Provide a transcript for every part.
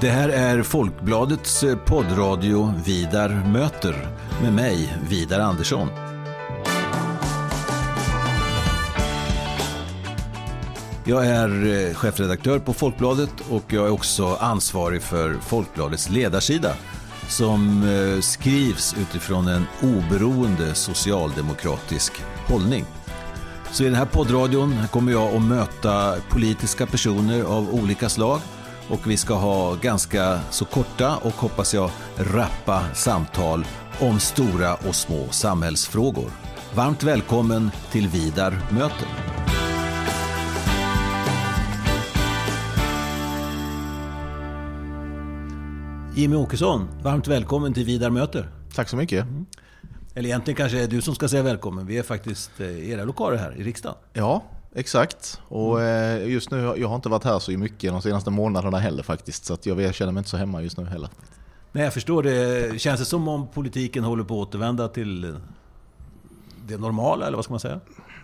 Det här är Folkbladets eh, poddradio Vidar möter med mig, Vidar Andersson. Jag är eh, chefredaktör på Folkbladet och jag är också ansvarig för Folkbladets ledarsida som eh, skrivs utifrån en oberoende socialdemokratisk hållning. Så i den här poddradion kommer jag att möta politiska personer av olika slag och vi ska ha ganska så korta och hoppas jag rappa samtal om stora och små samhällsfrågor. Varmt välkommen till Vidar möter. Jimmy Åkesson, varmt välkommen till Vidar möter. Tack så mycket. Mm. Eller egentligen kanske är du som ska säga välkommen. Vi är faktiskt i eh, era lokaler här i riksdagen. Ja, exakt. Och eh, just nu, jag har inte varit här så mycket de senaste månaderna heller faktiskt. Så att jag känner mig inte så hemma just nu heller. Nej, jag förstår det. Känns det som om politiken håller på att återvända till det normala, eller vad ska man säga?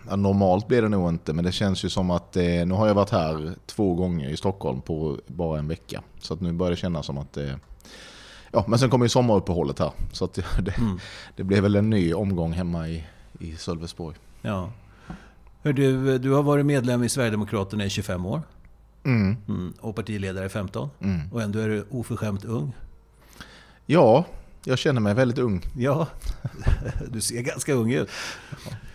Ja, normalt blir det nog inte, men det känns ju som att eh, nu har jag varit här två gånger i Stockholm på bara en vecka. Så att nu börjar det kännas som att eh, Ja, men sen kommer ju sommaruppehållet här. Så att det, mm. det blev väl en ny omgång hemma i, i Sölvesborg. Ja. Hör du, du har varit medlem i Sverigedemokraterna i 25 år. Mm. Mm, och partiledare i 15. Mm. Och ändå är du oförskämt ung. Ja, jag känner mig väldigt ung. Ja, du ser ganska ung ut.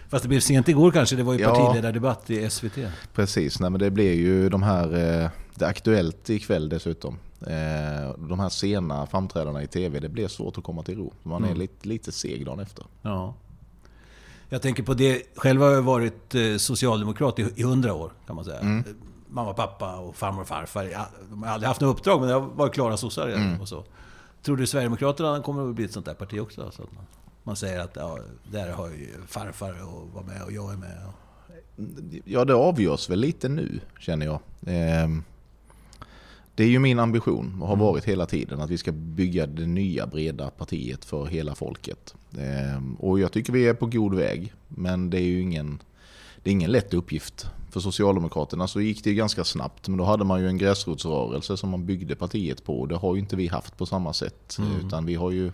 Fast det blev sent igår kanske, det var ju partiledardebatt i SVT. Precis, nej men det blev ju de här, eh, det är Aktuellt ikväll dessutom. Eh, de här sena framträdandena i tv, det blir svårt att komma till ro. Man är mm. lite, lite seg dagen efter. Ja. Jag tänker på det, själv har jag varit eh, socialdemokrat i hundra år kan man säga. Mm. Mamma, pappa och farmor och farfar. De har aldrig haft något uppdrag, men har varit klara sossar. Mm. Och så. Tror du Sverigedemokraterna kommer att bli ett sånt där parti också? Så att man, man säger att ja, där har ju farfar och var med och jag är med. Ja, det avgörs väl lite nu, känner jag. Eh, det är ju min ambition och har mm. varit hela tiden att vi ska bygga det nya breda partiet för hela folket. Ehm, och jag tycker vi är på god väg. Men det är ju ingen, det är ingen lätt uppgift. För Socialdemokraterna så gick det ganska snabbt. Men då hade man ju en gräsrotsrörelse som man byggde partiet på. Det har ju inte vi haft på samma sätt. Mm. Utan vi har ju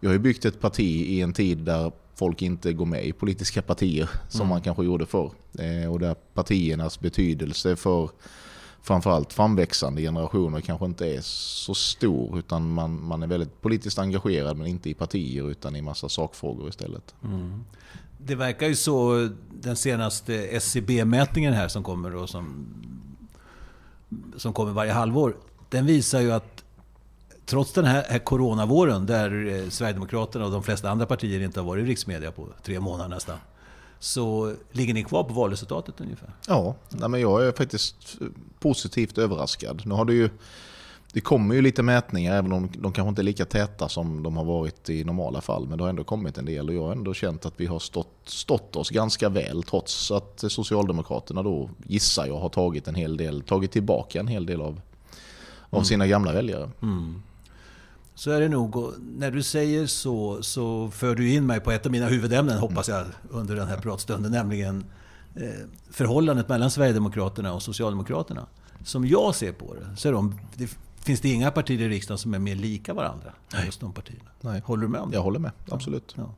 vi har ju byggt ett parti i en tid där folk inte går med i politiska partier som mm. man kanske gjorde förr. Ehm, och där partiernas betydelse för framförallt framväxande generationer kanske inte är så stor utan man, man är väldigt politiskt engagerad men inte i partier utan i massa sakfrågor istället. Mm. Det verkar ju så, den senaste SCB-mätningen här som kommer då, som, som kommer varje halvår, den visar ju att trots den här, här coronavåren där eh, Sverigedemokraterna och de flesta andra partier inte har varit i riksmedia på tre månader nästan, så ligger ni kvar på valresultatet ungefär? Ja, nej men jag är faktiskt positivt överraskad. Nu har det ju det kommer ju lite mätningar, även om de kanske inte är lika täta som de har varit i normala fall. Men det har ändå kommit en del och jag har ändå känt att vi har stått, stått oss ganska väl. Trots att Socialdemokraterna då, gissar jag, har tagit, en hel del, tagit tillbaka en hel del av, av mm. sina gamla väljare. Mm. Så är det nog. när du säger så, så för du in mig på ett av mina huvudämnen, hoppas jag, under den här pratstunden. Nämligen eh, förhållandet mellan Sverigedemokraterna och Socialdemokraterna. Som jag ser på det, så de, det, finns det inga partier i riksdagen som är mer lika varandra. Nej. Just de partierna. Nej. Håller du med om det? Jag håller med, absolut. Ja.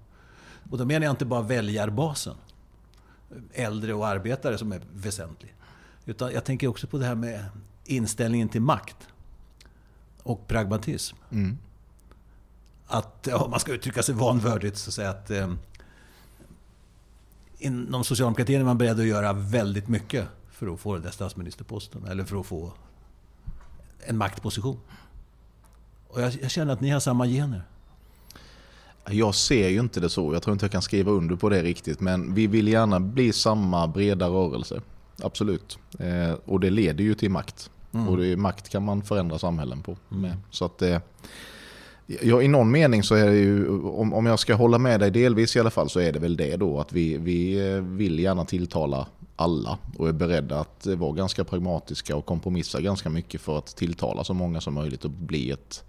Och då menar jag inte bara väljarbasen, äldre och arbetare som är väsentlig. Utan jag tänker också på det här med inställningen till makt och pragmatism. Mm. Att, om man ska uttrycka sig vanvördigt, så säga att eh, inom socialdemokratin är man beredd att göra väldigt mycket för att få den där statsministerposten, eller för att få en maktposition. Och jag, jag känner att ni har samma gener. Jag ser ju inte det så. Jag tror inte jag kan skriva under på det riktigt. Men vi vill gärna bli samma breda rörelse. Absolut. Eh, och det leder ju till makt. Mm. Och det, makt kan man förändra samhällen på. Mm. Så att, eh, ja, I någon mening så är det ju, om, om jag ska hålla med dig delvis i alla fall, så är det väl det då att vi, vi eh, vill gärna tilltala alla och är beredda att vara ganska pragmatiska och kompromissa ganska mycket för att tilltala så många som möjligt och bli ett,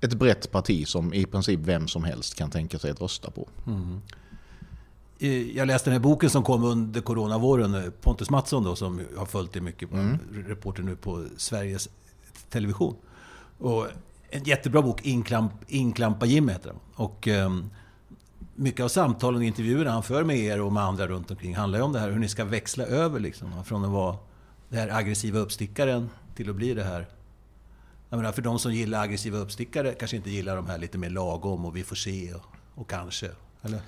ett brett parti som i princip vem som helst kan tänka sig att rösta på. Mm. Jag läste den här boken som kom under coronavåren. Pontus Mattsson då, som har följt det mycket, mm. reporter nu på Sveriges Television. Och en jättebra bok, Inklamp, Inklampa Jim heter den. Och um, mycket av samtalen och intervjuerna han för med er och med andra runt omkring handlar ju om det här hur ni ska växla över liksom. Från att vara den här aggressiva uppstickaren till att bli det här jag menar, för de som gillar aggressiva uppstickare kanske inte gillar de här lite mer lagom och vi får se och, och kanske. Eller?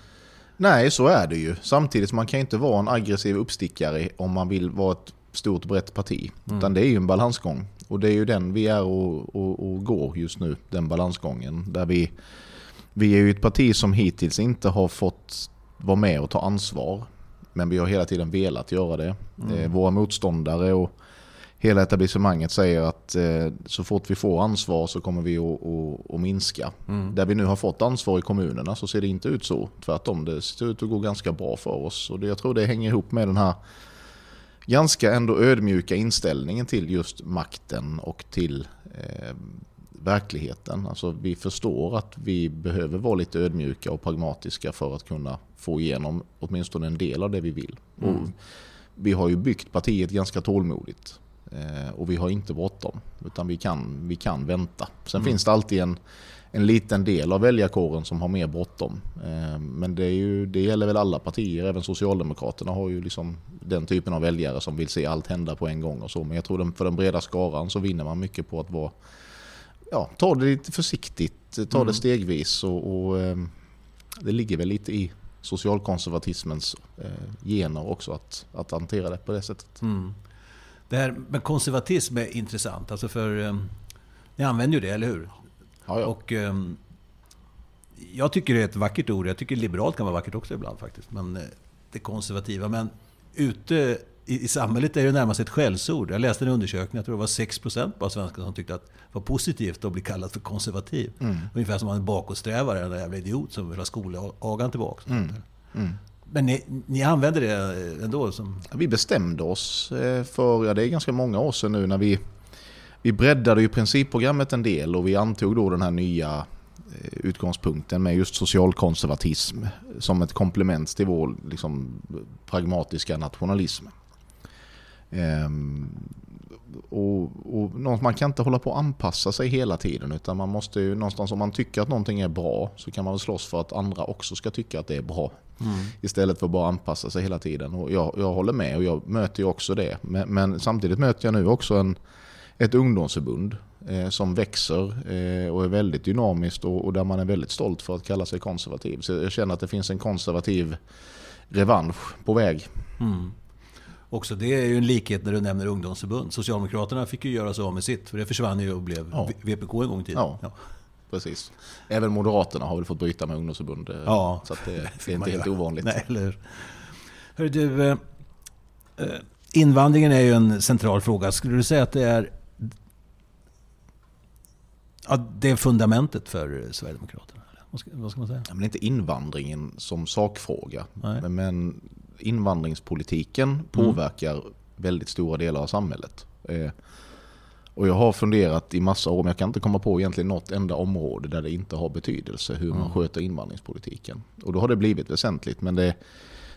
Nej, så är det ju. Samtidigt man kan inte vara en aggressiv uppstickare om man vill vara ett stort brett parti. Mm. Utan det är ju en balansgång. Och det är ju den vi är och, och, och går just nu, den balansgången. Där vi, vi är ju ett parti som hittills inte har fått vara med och ta ansvar. Men vi har hela tiden velat göra det. Mm. Eh, våra motståndare och hela etablissemanget säger att eh, så fort vi får ansvar så kommer vi att, minska. Mm. Där vi nu har fått ansvar i kommunerna så ser det inte ut så. Tvärtom, det ser ut att gå ganska bra för oss. Och det, jag tror det hänger ihop med den här ganska ändå ödmjuka inställningen till just makten och till eh, verkligheten. Alltså vi förstår att vi behöver vara lite ödmjuka och pragmatiska för att kunna få igenom åtminstone en del av det vi vill. Mm. Vi har ju byggt partiet ganska tålmodigt. Eh, och vi har inte bråttom, utan vi kan, vi kan vänta. Sen mm. finns det alltid en, en liten del av väljarkåren som har mer bråttom. Eh, men det, är ju, det gäller väl alla partier, även Socialdemokraterna har ju liksom den typen av väljare som vill se allt hända på en gång och så. Men jag tror att för den breda skaran så vinner man mycket på att vara, ja, ta det lite försiktigt, ta mm. det stegvis och, och eh, det ligger väl lite i socialkonservatismens gener också att, att hantera det på det sättet. Mm. Det här med konservatism är intressant. Alltså för um, ni använder ju det, eller hur? Ja, ja. Och, um, jag tycker det är ett vackert ord. Jag tycker liberalt kan vara vackert också ibland faktiskt. Men uh, det konservativa. Men ute i, i samhället är det närmast ett skällsord. Jag läste en undersökning, jag tror det var 6% av svenskar som tyckte att det var positivt att bli kallad för konservativ. Mm. Ungefär som en bakåtsträvare, en jävla idiot som vill ha skolagan tillbaka. Mm. Mm. Men ni, ni använder det ändå? Som... Vi bestämde oss eh, för, ja det är ganska många år sedan nu när vi, vi breddade ju principprogrammet en del och vi antog då den här nya eh, utgångspunkten med just socialkonservatism som ett komplement till vår liksom, pragmatiska nationalism. Ehm, och, och, man kan inte hålla på att anpassa sig hela tiden utan man måste ju någonstans om man tycker att någonting är bra så kan man väl slåss för att andra också ska tycka att det är bra. Mm. Istället för att bara anpassa sig hela tiden. Och jag, jag håller med och jag möter ju också det. Men, men samtidigt möter jag nu också en, ett ungdomsförbund eh, som växer eh, och är väldigt dynamiskt och, och, där man är väldigt stolt för att kalla sig konservativ. Så jag känner att det finns en konservativ revansch på väg. Mm. Också det är ju en likhet när du nämner ungdomsförbund. Socialdemokraterna fick ju göra sig av med sitt, för det försvann ju och blev ja. VPK en gång i tiden. Ja. ja. Precis. Även Moderaterna har väl fått bryta med ungdomsförbund. Eh, ja. Så det, det, är inte helt ovanligt. Nej, eller Hör du, eh, eh, invandringen är ju en central fråga. Skulle du säga att det är Ja, det är fundamentet för Sverigedemokraterna? Vad ska, vad ska man säga? Ja, men inte invandringen som sakfråga. Men, men, invandringspolitiken mm. påverkar mm. väldigt stora delar av samhället. Eh, och jag har funderat i massa år, men jag kan inte komma på egentligen något enda område där det inte har betydelse hur man mm. sköter invandringspolitiken. Och då har det blivit väsentligt. Men det,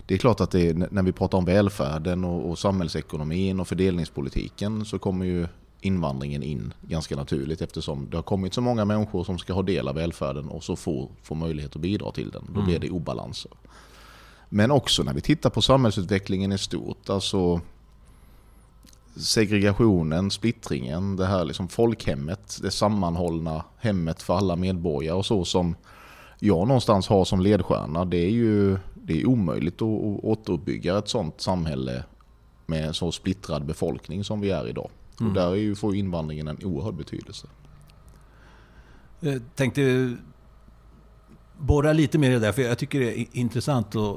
det är klart att det, när vi pratar om välfärden och, och samhällsekonomin och fördelningspolitiken så kommer ju invandringen in ganska naturligt eftersom det har kommit så många människor som ska ha del av välfärden och så få, få möjlighet att bidra till den. Då blir mm. det obalanser. Men också när vi tittar på samhällsutvecklingen i stort. Alltså segregationen, splittringen, det här liksom folkhemmet, det sammanhållna hemmet för alla medborgare och så som jag någonstans har som ledstjärna. Det är ju det är omöjligt att återuppbygga ett sånt samhälle med en så splittrad befolkning som vi är idag. Mm. Och där är ju, får invandringen en oerhörd betydelse. Jag tänkte borra lite mer i det där, för jag tycker det är intressant. Eh,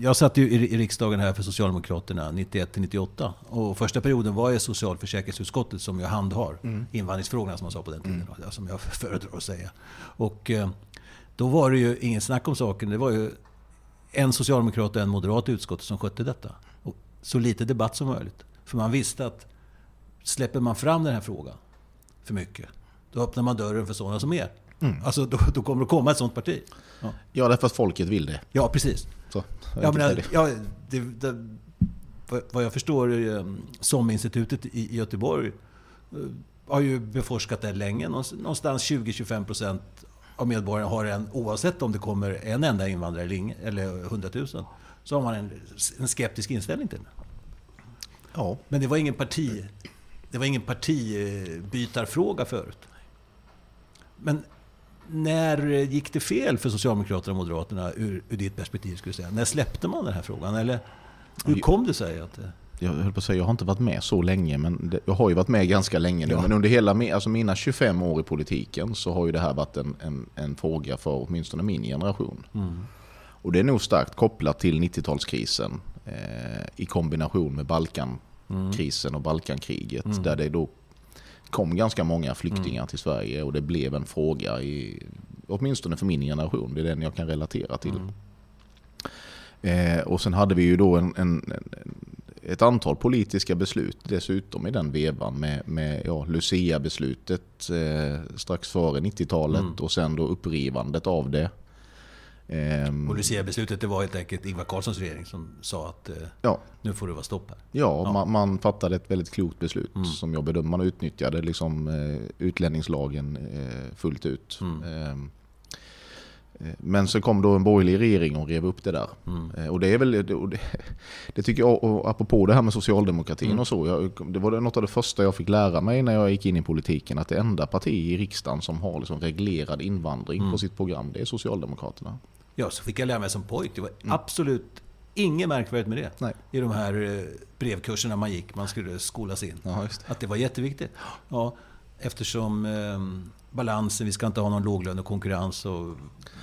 jag satt ju i riksdagen här för Socialdemokraterna 91 98. Och första perioden var jag i socialförsäkringsutskottet som jag handhar mm. invandringsfrågorna som man sa på den tiden. Mm. Som jag föredrar att säga. Och eh, då var det ju ingen snack om saken. Det var ju en socialdemokrat och en moderat i utskottet som skötte detta. Och så lite debatt som möjligt. För man visste att släpper man fram den här frågan för mycket, då öppnar man dörren för sådana som er. Mm. Alltså då, då kommer det komma ett sådant parti. Ja, ja därför att folket vill det. Ja, precis. Så, ja, men, ja, det, det, vad jag förstår, eh, SOM-institutet i Göteborg eh, har ju beforskat det länge. Någonstans 20-25 procent av medborgarna har en, oavsett om det kommer en enda invandrare eller 100 000, så har man en, en skeptisk inställning till det. Ja. Men det var ingen parti... Det var ingen partibytarfråga förut. Men när gick det fel för Socialdemokraterna och Moderaterna ur, ur ditt perspektiv? Skulle säga? När släppte man den här frågan? Eller hur kom det sig att det... Jag höll på att säga, jag har inte varit med så länge, men det, jag har ju varit med ganska länge nu. Ja. Men under hela alltså mina 25 år i politiken så har ju det här varit en, en, en fråga för åtminstone min generation. Mm. Och det är nog starkt kopplat till 90-talskrisen eh, i kombination med Balkankrisen och Balkankriget. Mm. Där det då kom ganska många flyktingar mm. till Sverige och det blev en fråga, i, åtminstone för min generation. Det är den jag kan relatera till. Mm. Eh, och sen hade vi ju då en, en, en, ett antal politiska beslut dessutom i den vevan med, med ja, Lucia-beslutet eh, strax före 90-talet mm. och sen då upprivandet av det. Ehm, och Lucia-beslutet det var helt enkelt Ingvar Carlssons regering som sa att eh, ja. nu får det vara stopp här. Ja, ja. Man, man, fattade ett väldigt klokt beslut mm. som jag bedömer. Man utnyttjade liksom, eh, utlänningslagen eh, fullt ut. Mm. Ehm, Eh, men så kom då en borgerlig regering och rev upp det där. Mm. Eh, och det är väl, det, det, tycker jag, och apropå det här med socialdemokratin mm. och så, jag, det var något av det första jag fick lära mig när jag gick in i politiken, att det enda parti i riksdagen som har liksom reglerad invandring mm. på sitt program, det är Socialdemokraterna. Ja, så fick jag lära mig som pojk. Det var mm. absolut inget märkvärdigt med det. Nej. I de här eh, brevkurserna man gick, man skulle skolas in. Ja, det. Att det var jätteviktigt. Ja, eftersom eh, balansen, vi ska inte ha någon låglönekonkurrens. Och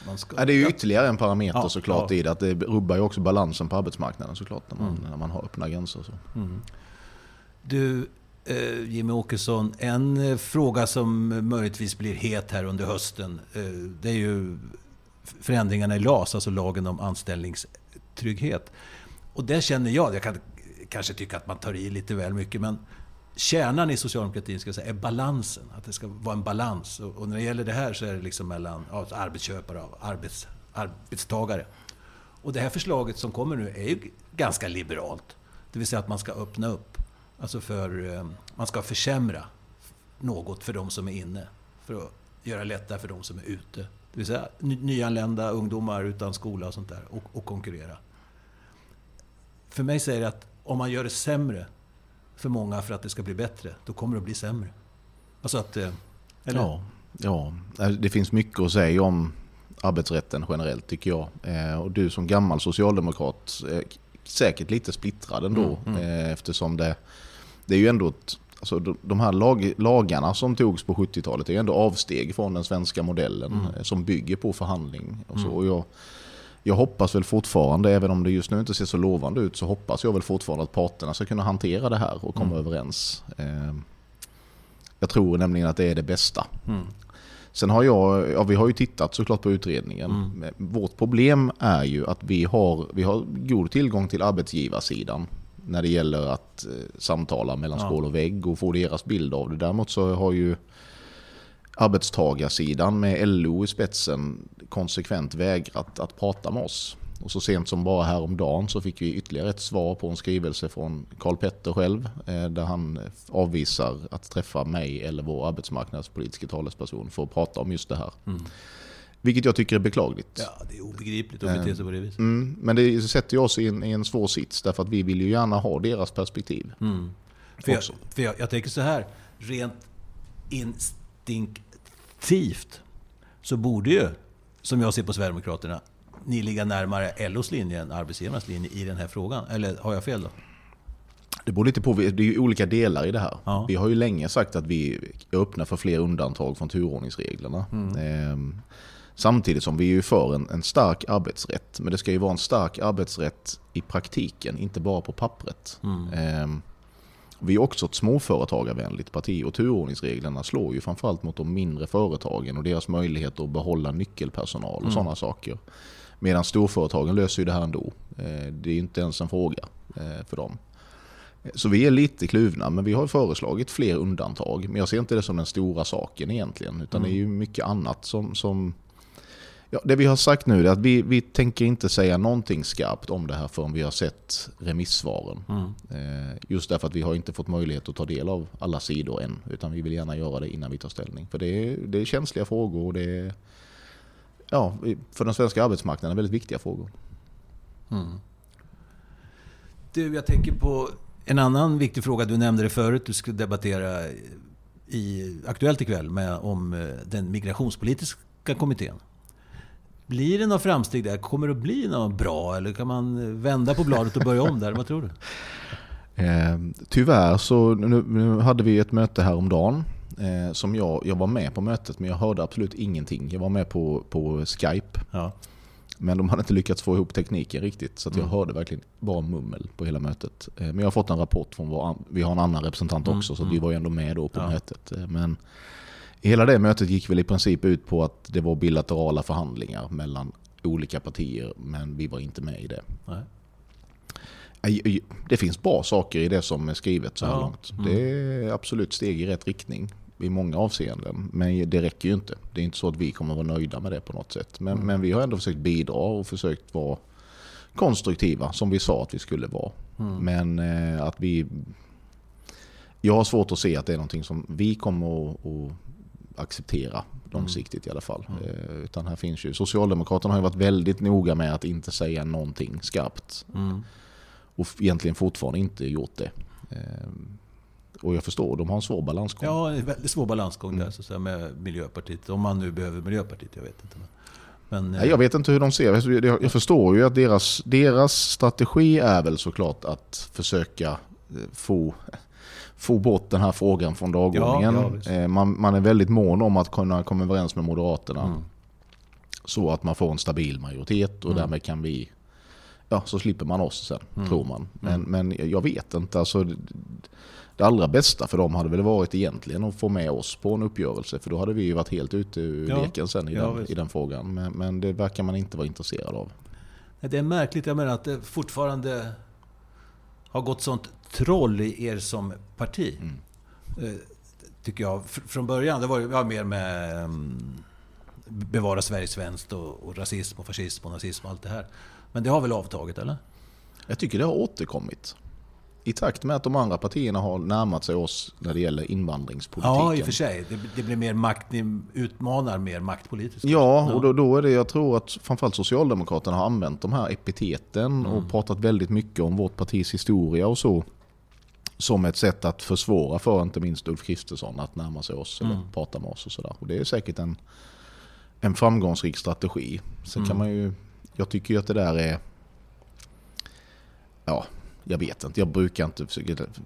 man ska, ja, det är ju ytterligare en parameter ja, såklart ja. i det. Att det rubbar ju också balansen på arbetsmarknaden såklart när man, mm. när man har öppna gränser. Så. Mm. Du, eh, Jimmy Åkesson, en eh, fråga som möjligtvis blir het här under hösten. Eh, det är ju förändringarna i LAS, alltså lagen om anställningstrygghet. Och där känner jag, jag kan kanske tycka att man tar i lite väl mycket, men kärnan i socialdemokratin ska säga, är balansen. Att det ska vara en balans. Och, och när det gäller det här så är det liksom mellan ja, arbetsköpare och arbets, arbetstagare. Och det här förslaget som kommer nu är ju ganska liberalt. Det vill säga att man ska öppna upp. Alltså för, eh, man ska försämra något för de som är inne. För att göra lättare för de som är ute. Det vill säga nyanlända ungdomar utan skola och sånt där. Och, och konkurrera. För mig säger det att om man gör det sämre för många för att det ska bli bättre, då kommer det att bli sämre. Alltså att... Eh, eller? Ja, ja, det finns mycket att säga om arbetsrätten generellt tycker jag. Eh, och du som gammal socialdemokrat är säkert lite splittrad ändå mm, mm. Eh, eftersom det, det är ju ändå ett, alltså de här lag, lagarna som togs på 70-talet är ändå avsteg från den svenska modellen mm. som bygger på förhandling. Och så. Mm. Och jag, jag hoppas väl fortfarande, även om det just nu inte ser så lovande ut, så hoppas jag väl fortfarande att parterna ska kunna hantera det här och komma mm. överens. Ehm, jag tror nämligen att det är det bästa. Mm. Sen har jag, ja, vi har ju tittat såklart på utredningen. Mm. Vårt problem är ju att vi har, vi har god tillgång till arbetsgivarsidan när det gäller att eh, samtala mellan ja. skål och vägg och få deras bild av det. Däremot så har ju arbetstagarsidan med LO i spetsen konsekvent vägrat att prata med oss. Och så sent som bara häromdagen så fick vi ytterligare ett svar på en skrivelse från Karl Petter själv eh, där han avvisar att träffa mig eller vår arbetsmarknadspolitiska talesperson för att prata om just det här. Mm. Vilket jag tycker är beklagligt. Ja, det är obegripligt att bete sig på det viset. Mm, men det sätter ju oss i en, i en svår sits därför att vi vill ju gärna ha deras perspektiv. Mm. För, jag, för jag, jag tänker så här, rent inst instinktivt så borde ju, som jag ser på Sverigedemokraterna, ni ligga närmare LOs linje än arbetsgivarnas linje i den här frågan. Eller har jag fel då? Det beror lite på, det är ju olika delar i det här. Ja. Vi har ju länge sagt att vi är öppna för fler undantag från turordningsreglerna. Mm. Ehm, samtidigt som vi är ju för en, en, stark arbetsrätt. Men det ska ju vara en stark arbetsrätt i praktiken, inte bara på pappret. Mm. Ehm, vi är också ett småföretagarvänligt parti och turordningsreglerna slår ju framförallt mot de mindre företagen och deras möjligheter att behålla nyckelpersonal och mm. sådana saker. Medan storföretagen löser ju det här ändå. Eh, det är inte ens en fråga eh, för dem. Så vi är lite kluvna, men vi har föreslagit fler undantag. Men jag ser inte det som den stora saken egentligen, utan mm. det är ju mycket annat som, som Ja, det vi har sagt nu är att vi, vi tänker inte säga någonting skarpt om det här förrän vi har sett remissvaren. Mm. Eh, just därför att vi har inte fått möjlighet att ta del av alla sidor än. Utan vi vill gärna göra det innan vi tar ställning. För det är, det är känsliga frågor och det är ja, för den svenska arbetsmarknaden väldigt viktiga frågor. Mm. Du, jag tänker på en annan viktig fråga. Du nämnde det förut. Du skulle debattera i Aktuellt ikväll med, om eh, den migrationspolitiska kommittén. Blir det några framsteg där? Kommer det att bli något bra? Eller kan man vända på bladet och börja om där? Vad tror du? Eh, tyvärr så nu, nu, hade vi ett möte här om dagen eh, som jag, jag var med på mötet men jag hörde absolut ingenting. Jag var med på, på Skype. Ja. Men de hade inte lyckats få ihop tekniken riktigt så jag mm. hörde verkligen bara mummel på hela mötet. Eh, men jag har fått en rapport från vår, vi har en annan representant mm, också mm. så vi var ju ändå med då på ja. mötet. Men hela det mötet gick väl i princip ut på att det var bilaterala förhandlingar mellan olika partier men vi var inte med i det. Nej. Det finns bra saker i det som är skrivet så här ja. långt. Mm. Det är absolut steg i rätt riktning i många avseenden. Men det räcker ju inte. Det är inte så att vi kommer vara nöjda med det på något sätt. Men, mm. men vi har ändå försökt bidra och försökt vara konstruktiva som vi sa att vi skulle vara. Mm. Men eh, att vi... Jag har svårt att se att det är någonting som vi kommer att, att acceptera långsiktigt mm. i alla fall. Mm. Eh, utan här finns ju, Socialdemokraterna har ju varit väldigt noga med att inte säga någonting skarpt. Mm. Och egentligen fortfarande inte gjort det. Eh, och jag förstår, de har en svår balansgång. Ja, en väldigt svår balansgång mm. där så att säga, med Miljöpartiet. Om man nu behöver Miljöpartiet, jag vet inte. Men, Nej, jag vet inte hur de ser Jag förstår ju att deras, deras strategi är väl såklart att försöka eh, få, få bort den här frågan från dagordningen. Ja, ja, man, man, är väldigt mån om att kunna komma överens med Moderaterna. Mm. Så att man får en stabil majoritet och mm. därmed kan vi ja, så slipper man oss sen, mm. tror man. Men, mm. men jag vet inte. Alltså, det allra bästa för dem hade väl varit egentligen att få med oss på en uppgörelse. För då hade vi ju varit helt ute ur ja. leken sen i, den, i den frågan. Men, men, det verkar man inte vara intresserad av. Det är märkligt, jag menar att det fortfarande har gått sånt troll i er som parti. Mm. Eh, tycker jag. Från början, det var ju mer med um, bevara Sverige svenskt och, och rasism och fascism och nazism och allt det här. Men det har väl avtagit, eller? Jag tycker det har återkommit i takt med att de andra partierna har närmat sig oss när det gäller invandringspolitiken. Ja, i och för sig. Det, det blir mer makt, ni utmanar mer maktpolitiskt. Ja, och då, då, är det, jag tror att framförallt Socialdemokraterna har använt de här epiteten mm. och pratat väldigt mycket om vårt partis historia och så. Som ett sätt att försvåra för inte minst Ulf Kristersson att närma sig oss mm. eller prata med oss och sådär. Och det är säkert en, en framgångsrik strategi. Sen mm. kan man ju, jag tycker ju att det där är, ja, jag vet inte, jag brukar inte,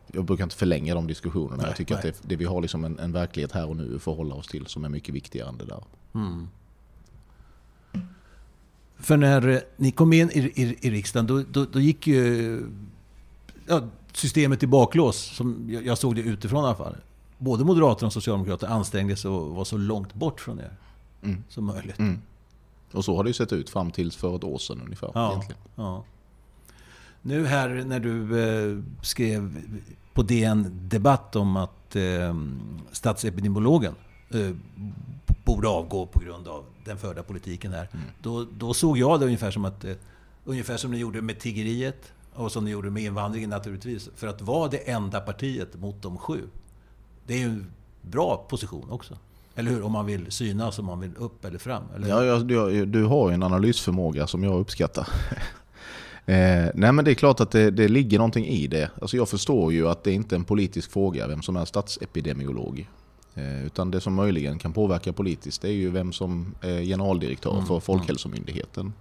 jag brukar inte förlänga de diskussionerna. Nej, jag tycker nej. att det, det, vi har liksom en, en, verklighet här och nu att förhålla oss till som är mycket viktigare än det där. Mm. För när ni kom in i, i, i riksdagen, då, då, då, gick ju ja, systemet i baklås. Som jag, jag såg det utifrån i alla fall. Både Moderaterna och Socialdemokraterna ansträngde sig att vara så långt bort från er mm. som möjligt. Mm. Och så har det ju sett ut fram till för ett år sedan ungefär. Ja. Ja. Nu här när du eh, skrev på DN Debatt om att eh, statsepidemiologen eh, borde avgå på grund av den förda politiken här. Mm. Då, då, såg jag det ungefär som att, eh, ungefär som ni gjorde med tiggeriet och som ni gjorde med invandringen naturligtvis. För att vara det enda partiet mot de sju. Det är ju en bra position också. Eller hur? Om man vill synas, om man vill upp eller fram. Eller? Ja, jag, jag, du har ju en analysförmåga som jag uppskattar. Eh, nej men det är klart att det, det, ligger någonting i det. Alltså jag förstår ju att det inte är en politisk fråga vem som är statsepidemiolog. Eh, utan det som möjligen kan påverka politiskt det är ju vem som är generaldirektör mm. för mm. Folkhälsomyndigheten.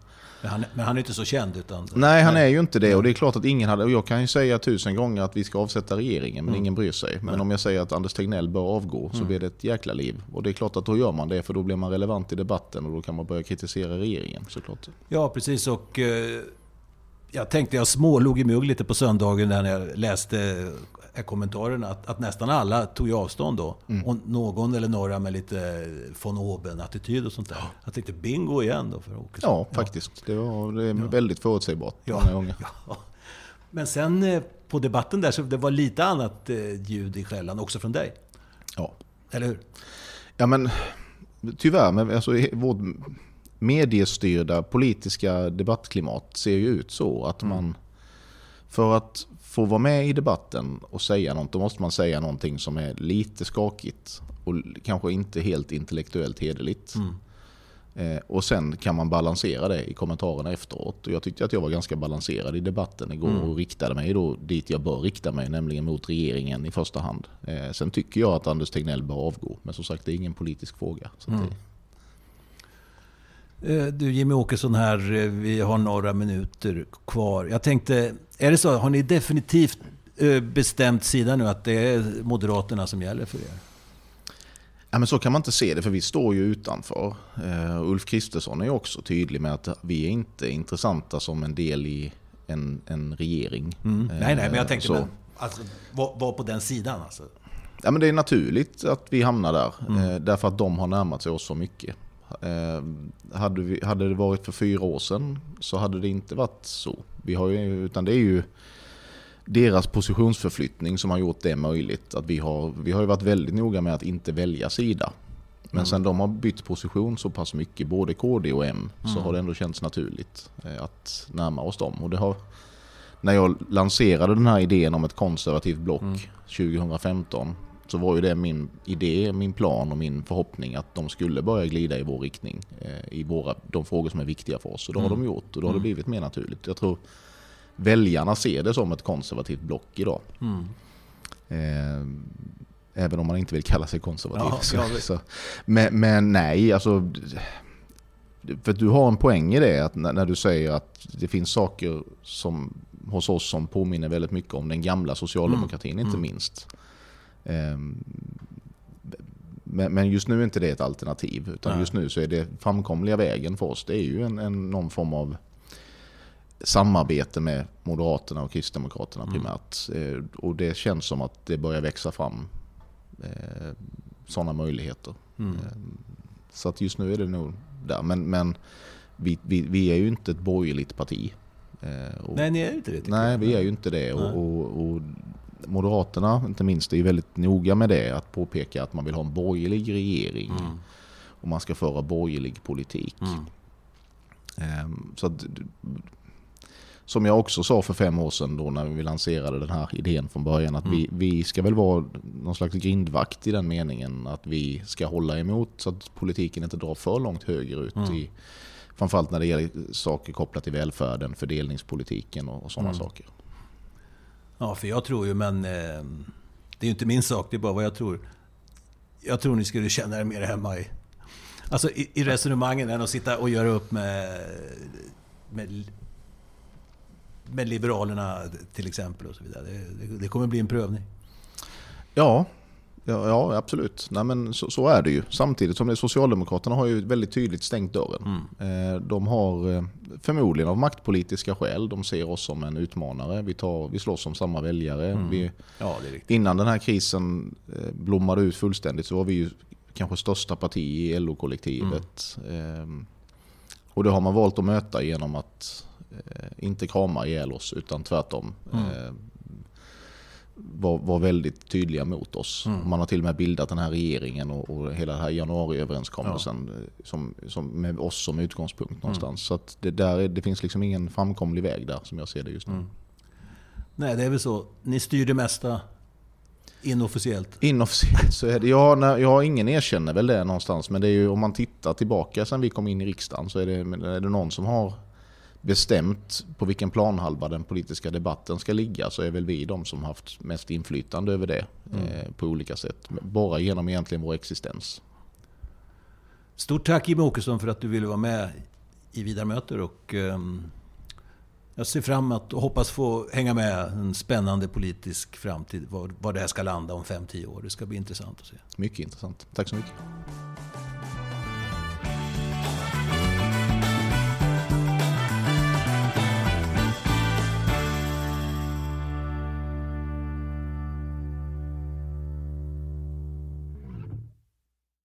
Men han, men han, är inte så känd? Utan, nej, han är ju inte det. Och det är klart att ingen hade... Och jag kan ju säga tusen gånger att vi ska avsätta regeringen, men mm. ingen bryr sig. Men nej. om jag säger att Anders Tegnell bör avgå så mm. blir det ett jäkla liv. Och det är klart att då gör man det, för då blir man relevant i debatten och då kan man börja kritisera regeringen såklart. Ja, precis. Och... Eh jag tänkte, jag smålog i mugg lite på söndagen när jag läste kommentarerna att, att nästan alla tog avstånd då. Mm. Och någon eller några med lite von oben-attityd och sånt där. Jag tänkte bingo igen då för Åkesson. Ja, faktiskt. Det, var, det är väldigt förutsägbart ja. många gånger. Ja. Men sen eh, på debatten där så det var lite annat eh, ljud i skällan också från dig. Ja. Eller hur? Ja men tyvärr, men alltså, vårt mediestyrda politiska debattklimat ser ju ut så att mm. man för att få vara med i debatten och säga något, då måste man säga någonting som är lite skakigt och kanske inte helt intellektuellt hederligt. Mm. Eh, och sen kan man balansera det i kommentarerna efteråt. Och jag tyckte att jag var ganska balanserad i debatten igår mm. och riktade mig då dit jag bör rikta mig, nämligen mot regeringen i första hand. Eh, sen tycker jag att Anders Tegnell bör avgå, men som sagt det är ingen politisk fråga. Mm. Eh, du Jimmy Åkesson här, vi har några minuter kvar. Jag tänkte, är det så, har ni definitivt bestämt sida nu att det är Moderaterna som gäller för er? Ja, men så kan man inte se det, för vi står ju utanför. Uh, Ulf Kristersson är också tydlig med att vi är inte intressanta som en del i en, en regering. Mm. Uh, nej, nej, men jag tänkte men, alltså, var, var, på den sidan. Alltså. Ja, men det är naturligt att vi hamnar där, mm. uh, därför att de har närmat sig oss så mycket. Hade, vi, hade det varit för fyra år sedan så hade det inte varit så. Vi har ju, utan det är ju deras positionsförflyttning som har gjort det möjligt. Att vi, har, vi har ju varit väldigt noga med att inte välja sida. Men mm. sen de har bytt position så pass mycket, både KD och M, mm. så har det ändå känts naturligt eh, att närma oss dem. Och det har, när jag lanserade den här idén om ett konservativt block mm. 2015 så var ju det min idé, min plan och min förhoppning att de skulle börja glida i vår riktning eh, i våra, de frågor som är viktiga för oss. Och det har mm. de gjort och då har det mm. blivit mer naturligt. Jag tror väljarna ser det som ett konservativt block idag. Mm. Eh, även om man inte vill kalla sig konservativ. Ja, så, ja, så. Men, men, nej, alltså... För du har en poäng i det, att när, när, du säger att det finns saker som, hos oss som påminner väldigt mycket om den gamla socialdemokratin, mm. inte mm. minst. Eh, men, just nu är inte det ett alternativ, utan nej. just nu så är det framkomliga vägen för oss, det är ju en, en någon form av samarbete med Moderaterna och Kristdemokraterna mm. primärt. Mm. Och det känns som att det börjar växa fram eh, sådana möjligheter. Mm. Eh, så att just nu är det nog där. Men, men vi, vi, vi är ju inte ett borgerligt parti. Och, nej, ni är inte det. Nej, jag. vi är ju inte det. Och, och, och, Moderaterna, inte minst, är väldigt noga med det. Att påpeka att man vill ha en borgerlig regering. Mm. Och man ska föra borgerlig politik. Mm. Så att, som jag också sa för fem år sedan då när vi lanserade den här idén från början, att mm. vi, vi ska väl vara någon slags grindvakt i den meningen att vi ska hålla emot så att politiken inte drar för långt högerut. Mm. I, framförallt när det gäller saker kopplat till välfärden, fördelningspolitiken och, och sådana mm. saker. Ja, för jag tror ju, men eh, det är ju inte min sak, det är bara vad jag tror. Jag tror ni skulle känna er mer hemma i, alltså i, i resonemangen än att sitta och göra upp med, med med Liberalerna till exempel och så vidare. Det, det, det kommer bli en prövning. Ja, ja, ja absolut. Nej, men så, så, är det ju. Samtidigt som det, Socialdemokraterna har ju väldigt tydligt stängt dörren. Mm. Eh, de har eh, förmodligen av maktpolitiska skäl, de ser oss som en utmanare. Vi, tar, vi slåss om samma väljare. Mm. Vi, ja, innan den här krisen eh, blommade ut fullständigt så var vi ju kanske största parti i LO-kollektivet. Mm. Och det har man valt att möta genom att inte krama ihjäl oss utan tvärtom mm. Var, var väldigt tydliga mot oss. Mm. Man har till och med bildat den här regeringen och, och hela den här januariöverenskommelsen ja. Eh, som, som, med oss som utgångspunkt någonstans. Mm. Så det, där är, det finns liksom ingen framkomlig väg där som jag ser det just nu. Mm. Nej, det är väl så. Ni styr det mesta inofficiellt? Inofficiellt så är det. Ja, ja, ingen erkänner väl det någonstans. Men det är ju, om man tittar tillbaka sen vi kom in i riksdagen så är det, är det någon som har bestämt på vilken planhalva den politiska debatten ska ligga så är väl vi de som haft mest inflytande över det mm. eh, på olika sätt. Bara genom egentligen vår existens. Stort tack Jimmie Åkesson för att du ville vara med i Vidar och eh, jag ser fram emot och hoppas få hänga med en spännande politisk framtid. Var, var det här ska landa om 5-10 år. Det ska bli intressant att se. Mycket intressant. Tack så mycket.